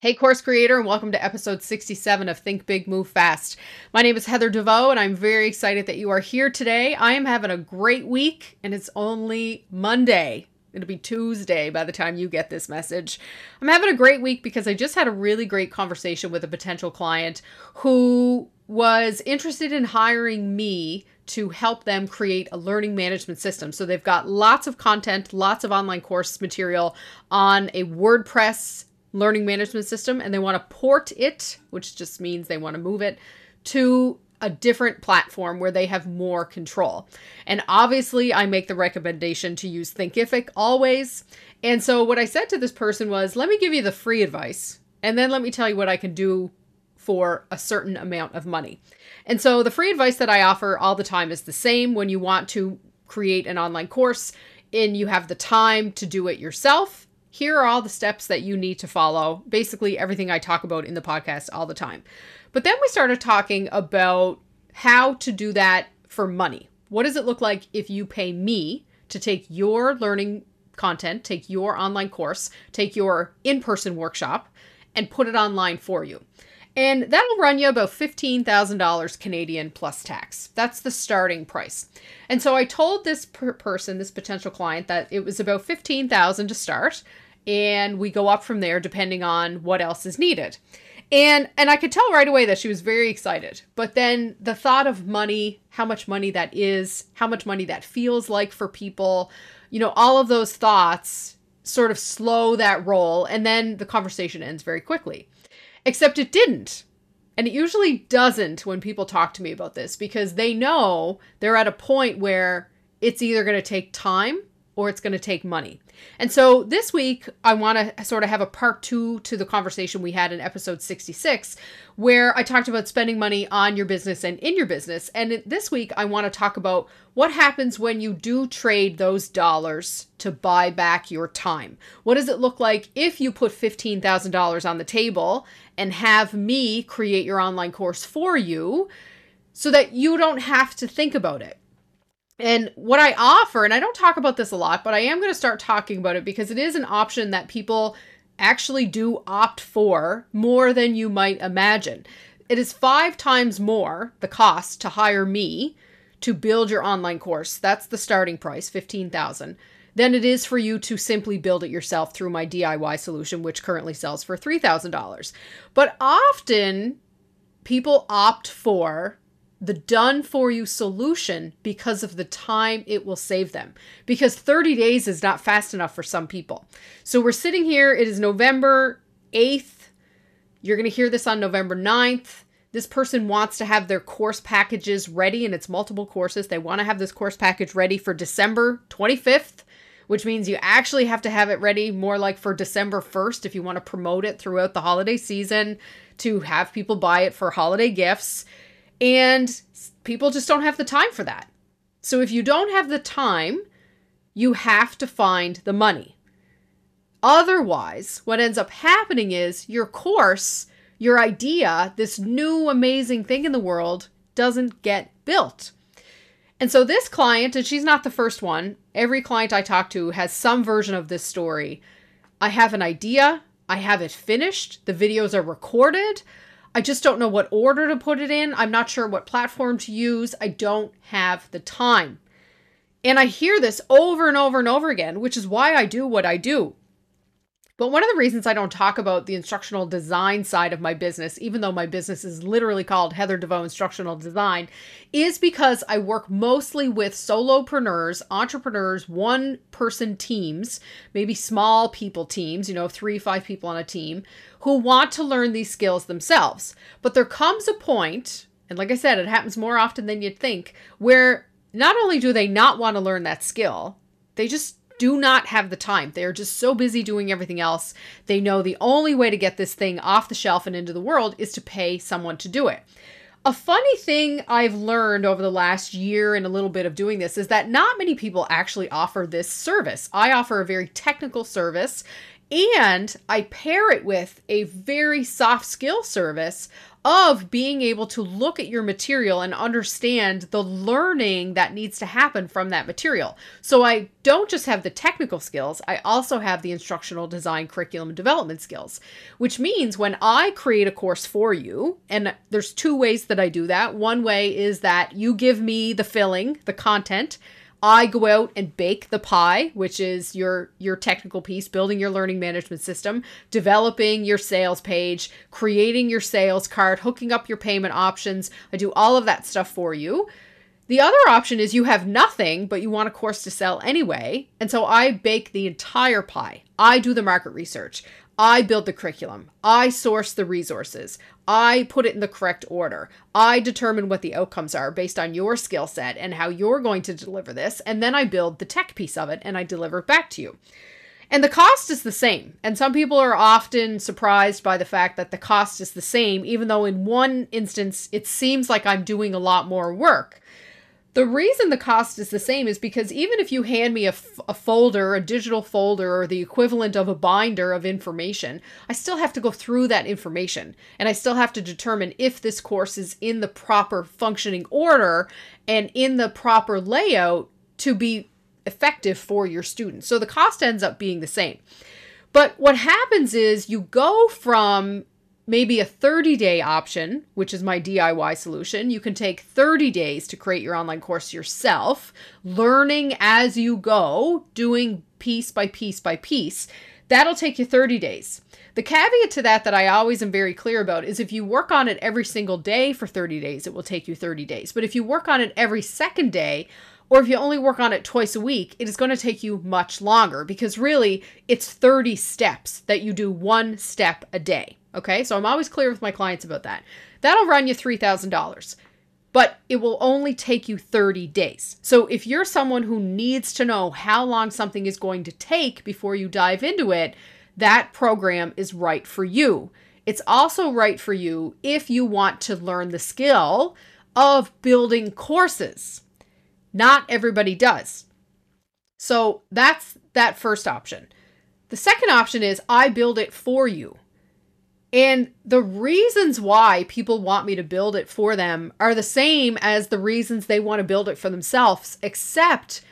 Hey, course creator, and welcome to episode 67 of Think Big, Move Fast. My name is Heather DeVoe, and I'm very excited that you are here today. I am having a great week, and it's only Monday. It'll be Tuesday by the time you get this message. I'm having a great week because I just had a really great conversation with a potential client who was interested in hiring me to help them create a learning management system. So they've got lots of content, lots of online course material on a WordPress learning management system and they want to port it, which just means they want to move it to a different platform where they have more control. And obviously, I make the recommendation to use Thinkific always. And so, what I said to this person was, let me give you the free advice, and then let me tell you what I can do for a certain amount of money. And so, the free advice that I offer all the time is the same when you want to create an online course and you have the time to do it yourself here are all the steps that you need to follow. Basically, everything I talk about in the podcast all the time. But then we started talking about how to do that for money. What does it look like if you pay me to take your learning content, take your online course, take your in person workshop, and put it online for you? And that'll run you about $15,000 Canadian plus tax. That's the starting price. And so I told this per- person, this potential client, that it was about 15,000 to start and we go up from there depending on what else is needed. And and I could tell right away that she was very excited. But then the thought of money, how much money that is, how much money that feels like for people, you know, all of those thoughts sort of slow that roll and then the conversation ends very quickly. Except it didn't. And it usually doesn't when people talk to me about this because they know they're at a point where it's either going to take time or it's going to take money. And so this week, I want to sort of have a part two to the conversation we had in episode 66, where I talked about spending money on your business and in your business. And this week, I want to talk about what happens when you do trade those dollars to buy back your time. What does it look like if you put $15,000 on the table and have me create your online course for you so that you don't have to think about it? And what I offer, and I don't talk about this a lot, but I am going to start talking about it because it is an option that people actually do opt for more than you might imagine. It is five times more the cost to hire me to build your online course. That's the starting price, 15,000. Than it is for you to simply build it yourself through my DIY solution, which currently sells for $3,000. But often people opt for the done for you solution because of the time it will save them. Because 30 days is not fast enough for some people. So we're sitting here, it is November 8th. You're going to hear this on November 9th. This person wants to have their course packages ready, and it's multiple courses. They want to have this course package ready for December 25th, which means you actually have to have it ready more like for December 1st if you want to promote it throughout the holiday season to have people buy it for holiday gifts. And people just don't have the time for that. So if you don't have the time, you have to find the money. Otherwise, what ends up happening is your course, your idea, this new amazing thing in the world doesn't get built. And so this client, and she's not the first one, every client I talk to has some version of this story. I have an idea, I have it finished, the videos are recorded, I just don't know what order to put it in. I'm not sure what platform to use. I don't have the time. And I hear this over and over and over again, which is why I do what I do. But one of the reasons I don't talk about the instructional design side of my business, even though my business is literally called Heather DeVoe Instructional Design, is because I work mostly with solopreneurs, entrepreneurs, one person teams, maybe small people teams, you know, three, five people on a team, who want to learn these skills themselves. But there comes a point, and like I said, it happens more often than you'd think, where not only do they not want to learn that skill, they just do not have the time. They are just so busy doing everything else. They know the only way to get this thing off the shelf and into the world is to pay someone to do it. A funny thing I've learned over the last year and a little bit of doing this is that not many people actually offer this service. I offer a very technical service And I pair it with a very soft skill service of being able to look at your material and understand the learning that needs to happen from that material. So I don't just have the technical skills, I also have the instructional design curriculum development skills, which means when I create a course for you, and there's two ways that I do that. One way is that you give me the filling, the content, I go out and bake the pie, which is your your technical piece, building your learning management system, developing your sales page, creating your sales card, hooking up your payment options. I do all of that stuff for you. The other option is you have nothing, but you want a course to sell anyway. And so I bake the entire pie. I do the market research. I build the curriculum. I source the resources. I put it in the correct order. I determine what the outcomes are based on your skill set and how you're going to deliver this. And then I build the tech piece of it and I deliver it back to you. And the cost is the same. And some people are often surprised by the fact that the cost is the same, even though in one instance it seems like I'm doing a lot more work. The reason the cost is the same is because even if you hand me a, folder, a digital folder, or the equivalent of a binder of information, I still have to go through that information and I still have to determine if this course is in the proper functioning order and in the proper layout to be effective for your students. So the cost ends up being the same. But what happens is you go from maybe a 30 day option, which is my DIY solution. You can take 30 days to create your online course yourself, learning as you go, doing piece by piece by piece. That'll take you 30 days. The caveat to that, that I always am very clear about, is if you work on it every single day for 30 days, it will take you 30 days. But if you work on it every second day, or if you only work on it twice a week, it is going to take you much longer because really it's 30 steps that you do one step a day. Okay, so I'm always clear with my clients about that. That'll run you $3,000, but it will only take you 30 days. So if you're someone who needs to know how long something is going to take before you dive into it, that program is right for you. It's also right for you if you want to learn the skill of building courses. Not everybody does. So that's that first option. The second option is I build it for you. And the reasons why people want me to build it for them are the same as the reasons they want to build it for themselves, except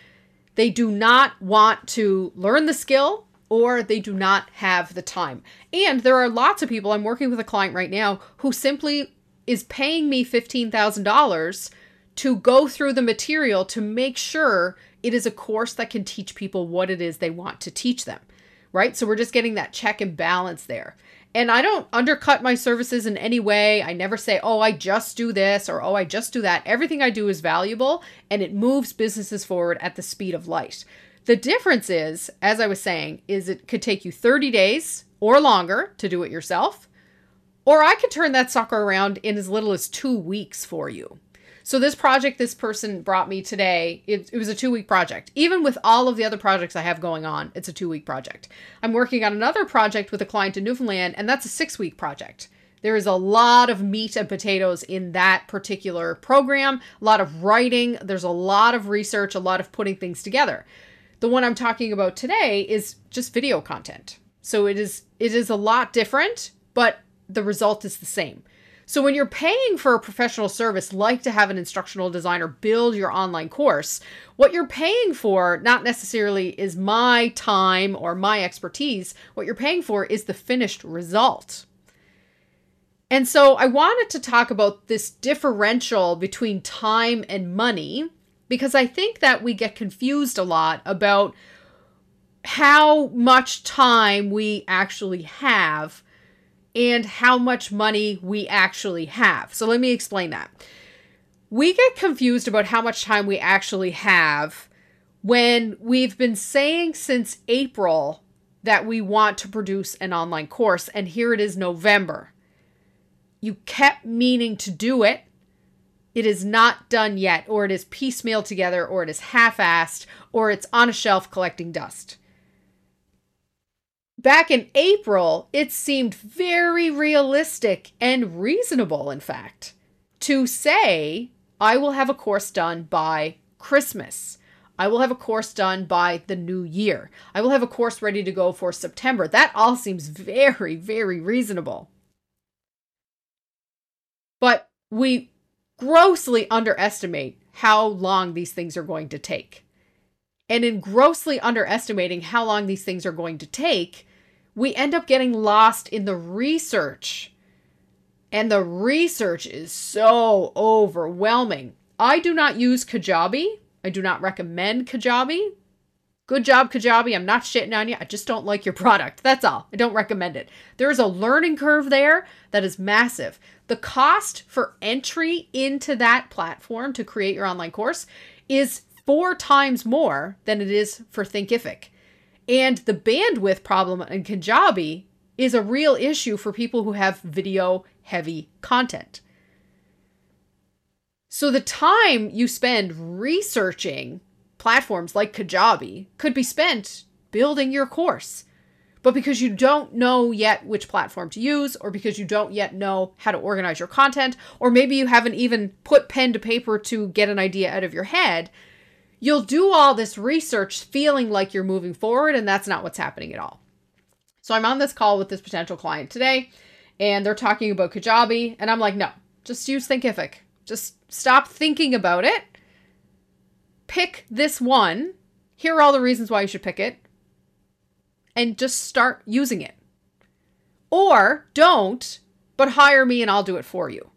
they do not want to learn the skill or they do not have the time. And there are lots of people, I'm working with a client right now who simply is paying me $15,000 to go through the material to make sure it is a course that can teach people what it is they want to teach them, right? So we're just getting that check and balance there. And I don't undercut my services in any way. I never say, oh, I just do this or oh, I just do that. Everything I do is valuable and it moves businesses forward at the speed of light. The difference is, as I was saying, is it could take you 30 days or longer to do it yourself, or I could turn that sucker around in as little as two weeks for you. So this project this person brought me today, it, it was a two week project. Even with all of the other projects I have going on, it's a two week project. I'm working on another project with a client in Newfoundland, and that's a six week project. There is a lot of meat and potatoes in that particular program, a lot of writing, there's a lot of research, a lot of putting things together. The one I'm talking about today is just video content. So it is it is a lot different, but the result is the same. So when you're paying for a professional service like to have an instructional designer build your online course, what you're paying for not necessarily is my time or my expertise. What you're paying for is the finished result. And so I wanted to talk about this differential between time and money because I think that we get confused a lot about how much time we actually have and how much money we actually have. So let me explain that. We get confused about how much time we actually have when we've been saying since April that we want to produce an online course, and here it is November. You kept meaning to do it. It is not done yet, or it is piecemeal together, or it is half assed, or it's on a shelf collecting dust back in April, it seemed very realistic and reasonable, in fact, to say, I will have a course done by Christmas. I will have a course done by the new year. I will have a course ready to go for September. That all seems very, very reasonable. But we grossly underestimate how long these things are going to take. And in grossly underestimating how long these things are going to take, we end up getting lost in the research. And the research is so overwhelming. I do not use Kajabi. I do not recommend Kajabi. Good job, Kajabi. I'm not shitting on you. I just don't like your product. That's all. I don't recommend it. There is a learning curve there that is massive. The cost for entry into that platform to create your online course is four times more than it is for Thinkific. And the bandwidth problem in Kajabi is a real issue for people who have video heavy content. So the time you spend researching platforms like Kajabi could be spent building your course. But because you don't know yet which platform to use, or because you don't yet know how to organize your content, or maybe you haven't even put pen to paper to get an idea out of your head, you'll do all this research feeling like you're moving forward, and that's not what's happening at all. So I'm on this call with this potential client today, and they're talking about Kajabi, and I'm like, no, just use Thinkific. Just stop thinking about it. Pick this one. Here are all the reasons why you should pick it. And just start using it. Or don't, but hire me and I'll do it for you.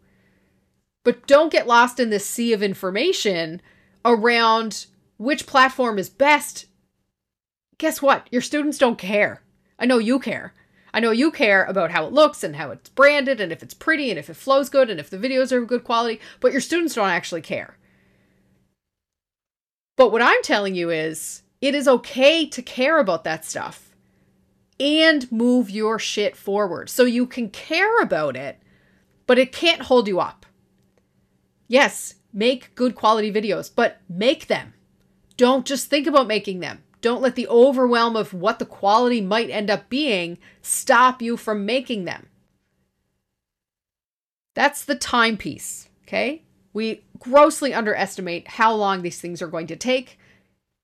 But don't get lost in this sea of information around which platform is best. Guess what? Your students don't care. I know you care. I know you care about how it looks and how it's branded and if it's pretty and if it flows good and if the videos are good quality, but your students don't actually care. But what I'm telling you is it is okay to care about that stuff and move your shit forward. So you can care about it, but it can't hold you up. Yes, make good quality videos, but make them. Don't just think about making them. Don't let the overwhelm of what the quality might end up being stop you from making them. That's the timepiece, okay? We grossly underestimate how long these things are going to take.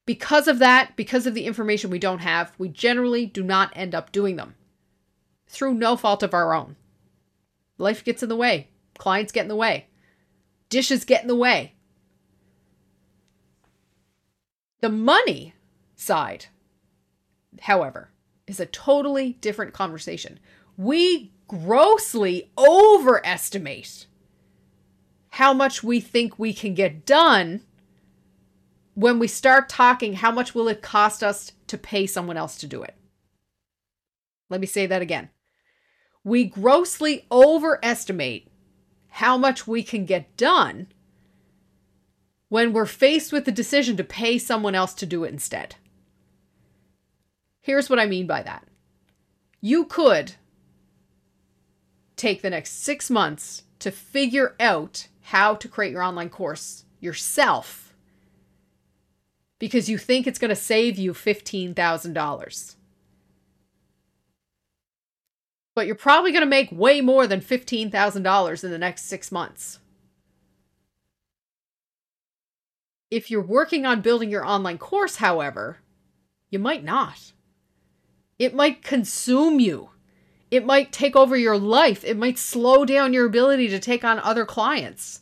Because of that, because of the information we don't have, we generally do not end up doing them through no fault of our own. Life gets in the way, clients get in the way, dishes get in the way. The money side, however, is a totally different conversation. We grossly overestimate how much we think we can get done when we start talking how much will it cost us to pay someone else to do it. Let me say that again. We grossly overestimate how much we can get done when we're faced with the decision to pay someone else to do it instead. Here's what I mean by that. You could take the next six months to figure out how to create your online course yourself because you think it's going to save you $15,000. But you're probably going to make way more than $15,000 in the next six months. If you're working on building your online course, however, you might not. It might consume you. It might take over your life. It might slow down your ability to take on other clients.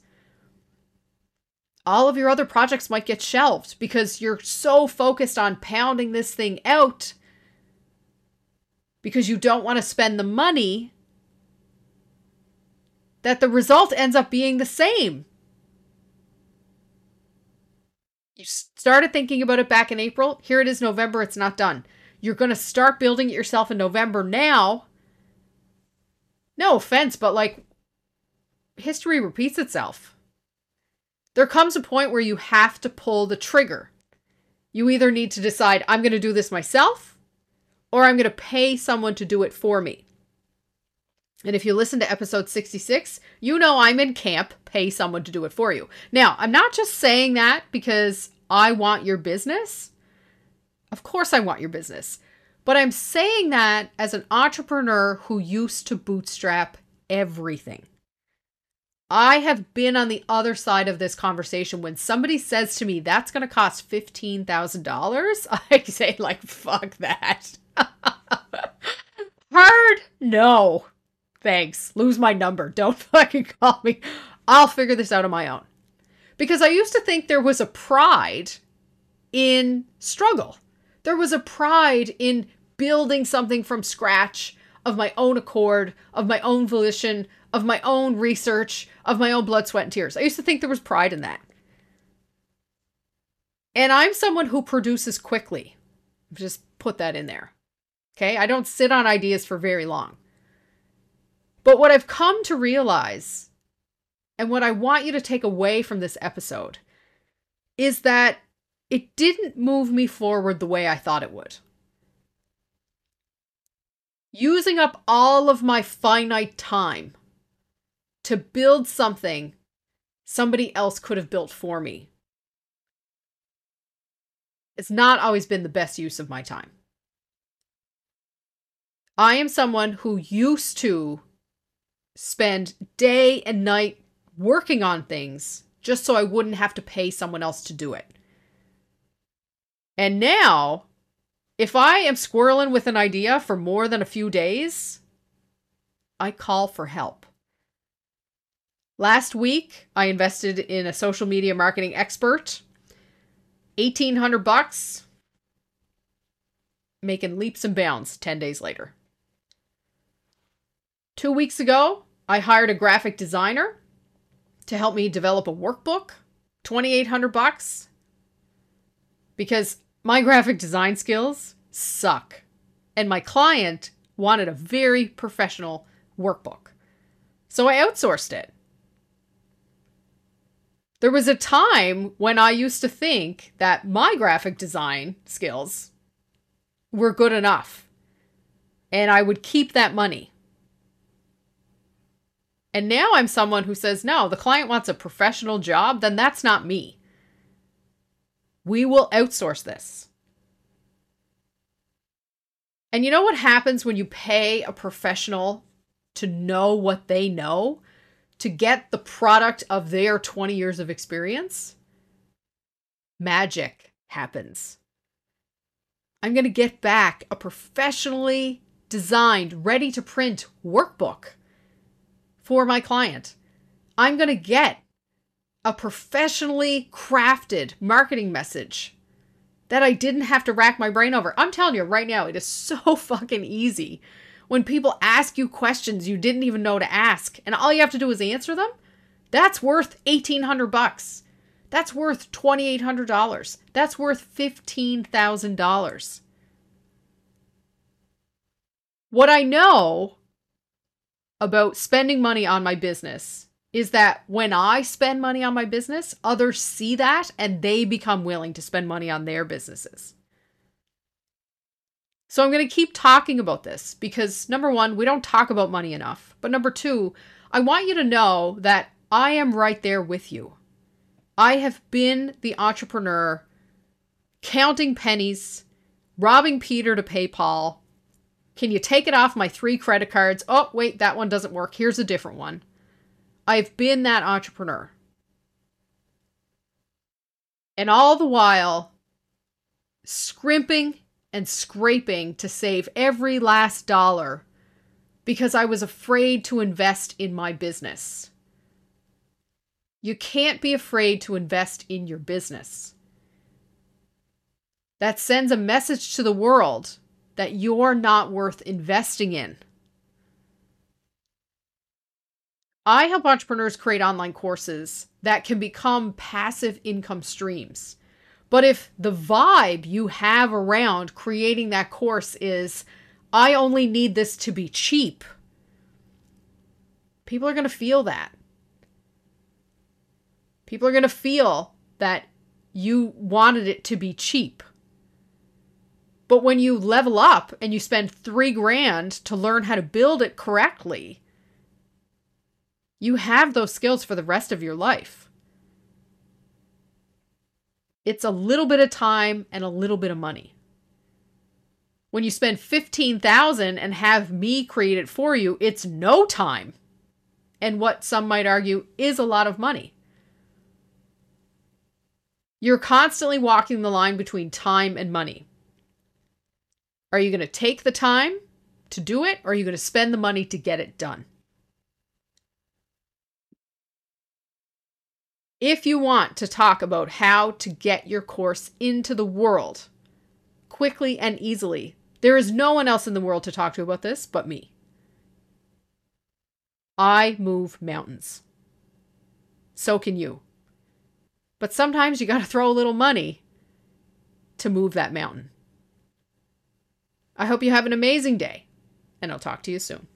All of your other projects might get shelved because you're so focused on pounding this thing out because you don't want to spend the money that the result ends up being the same. You started thinking about it back in April. Here it is November. It's not done. You're going to start building it yourself in November now. No offense, but like history repeats itself. There comes a point where you have to pull the trigger. You either need to decide, I'm going to do this myself, or I'm going to pay someone to do it for me. And if you listen to episode 66, you know I'm in camp, pay someone to do it for you. Now, I'm not just saying that because I want your business. Of course, I want your business. But I'm saying that as an entrepreneur who used to bootstrap everything. I have been on the other side of this conversation when somebody says to me that's going to cost $15,000. I say like fuck that. Hard? No. Thanks. Lose my number. Don't fucking call me. I'll figure this out on my own. Because I used to think there was a pride in struggle. There was a pride in building something from scratch of my own accord, of my own volition, of my own research, of my own blood, sweat, and tears. I used to think there was pride in that. And I'm someone who produces quickly. Just put that in there. Okay? I don't sit on ideas for very long. But what I've come to realize, and what I want you to take away from this episode, is that it didn't move me forward the way I thought it would. Using up all of my finite time to build something somebody else could have built for me. It's not always been the best use of my time. I am someone who used to spend day and night working on things just so I wouldn't have to pay someone else to do it. And now, if I am squirreling with an idea for more than a few days, I call for help. Last week, I invested in a social media marketing expert. 1800 bucks making leaps and bounds 10 days later. 2 weeks ago, I hired a graphic designer to help me develop a workbook. 2800 bucks because my graphic design skills suck and my client wanted a very professional workbook. So I outsourced it. There was a time when I used to think that my graphic design skills were good enough and I would keep that money. And now I'm someone who says, no, the client wants a professional job, then that's not me. We will outsource this. And you know what happens when you pay a professional to know what they know? to get the product of their 20 years of experience, magic happens. I'm going to get back a professionally designed, ready to print workbook for my client. I'm going to get a professionally crafted marketing message that I didn't have to rack my brain over. I'm telling you right now, it is so fucking easy when people ask you questions you didn't even know to ask and all you have to do is answer them, that's worth 1800 bucks. That's worth $2800. That's worth $15,000. What I know about spending money on my business is that when I spend money on my business, others see that and they become willing to spend money on their businesses. So I'm going to keep talking about this because number one, we don't talk about money enough. But number two, I want you to know that I am right there with you. I have been the entrepreneur counting pennies, robbing Peter to pay Paul. Can you take it off my three credit cards? Oh, wait, that one doesn't work. Here's a different one. I've been that entrepreneur. And all the while, scrimping and scraping to save every last dollar because I was afraid to invest in my business. You can't be afraid to invest in your business. That sends a message to the world that you're not worth investing in. I help entrepreneurs create online courses that can become passive income streams. But if the vibe you have around creating that course is, I only need this to be cheap, people are going to feel that. People are going to feel that you wanted it to be cheap. But when you level up and you spend three grand to learn how to build it correctly, you have those skills for the rest of your life. It's a little bit of time and a little bit of money. When you spend 15,000 and have me create it for you, it's no time and what some might argue is a lot of money. You're constantly walking the line between time and money. Are you going to take the time to do it, or are you going to spend the money to get it done? If you want to talk about how to get your course into the world quickly and easily, there is no one else in the world to talk to about this but me. I move mountains. So can you. But sometimes you got to throw a little money to move that mountain. I hope you have an amazing day, and I'll talk to you soon.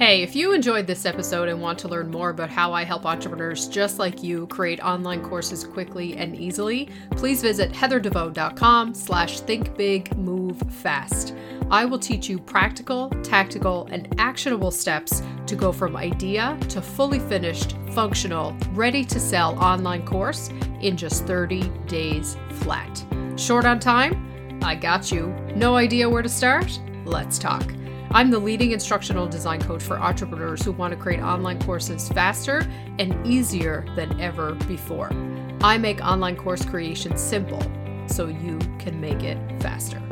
Hey, if you enjoyed this episode and want to learn more about how I help entrepreneurs just like you create online courses quickly and easily, please visit heatherdevoe.com slash thinkbigmovefast. I will teach you practical, tactical, and actionable steps to go from idea to fully finished, functional, ready to sell online course in just 30 days flat. Short on time? I got you. No idea where to start? Let's talk. I'm the leading instructional design coach for entrepreneurs who want to create online courses faster and easier than ever before. I make online course creation simple so you can make it faster.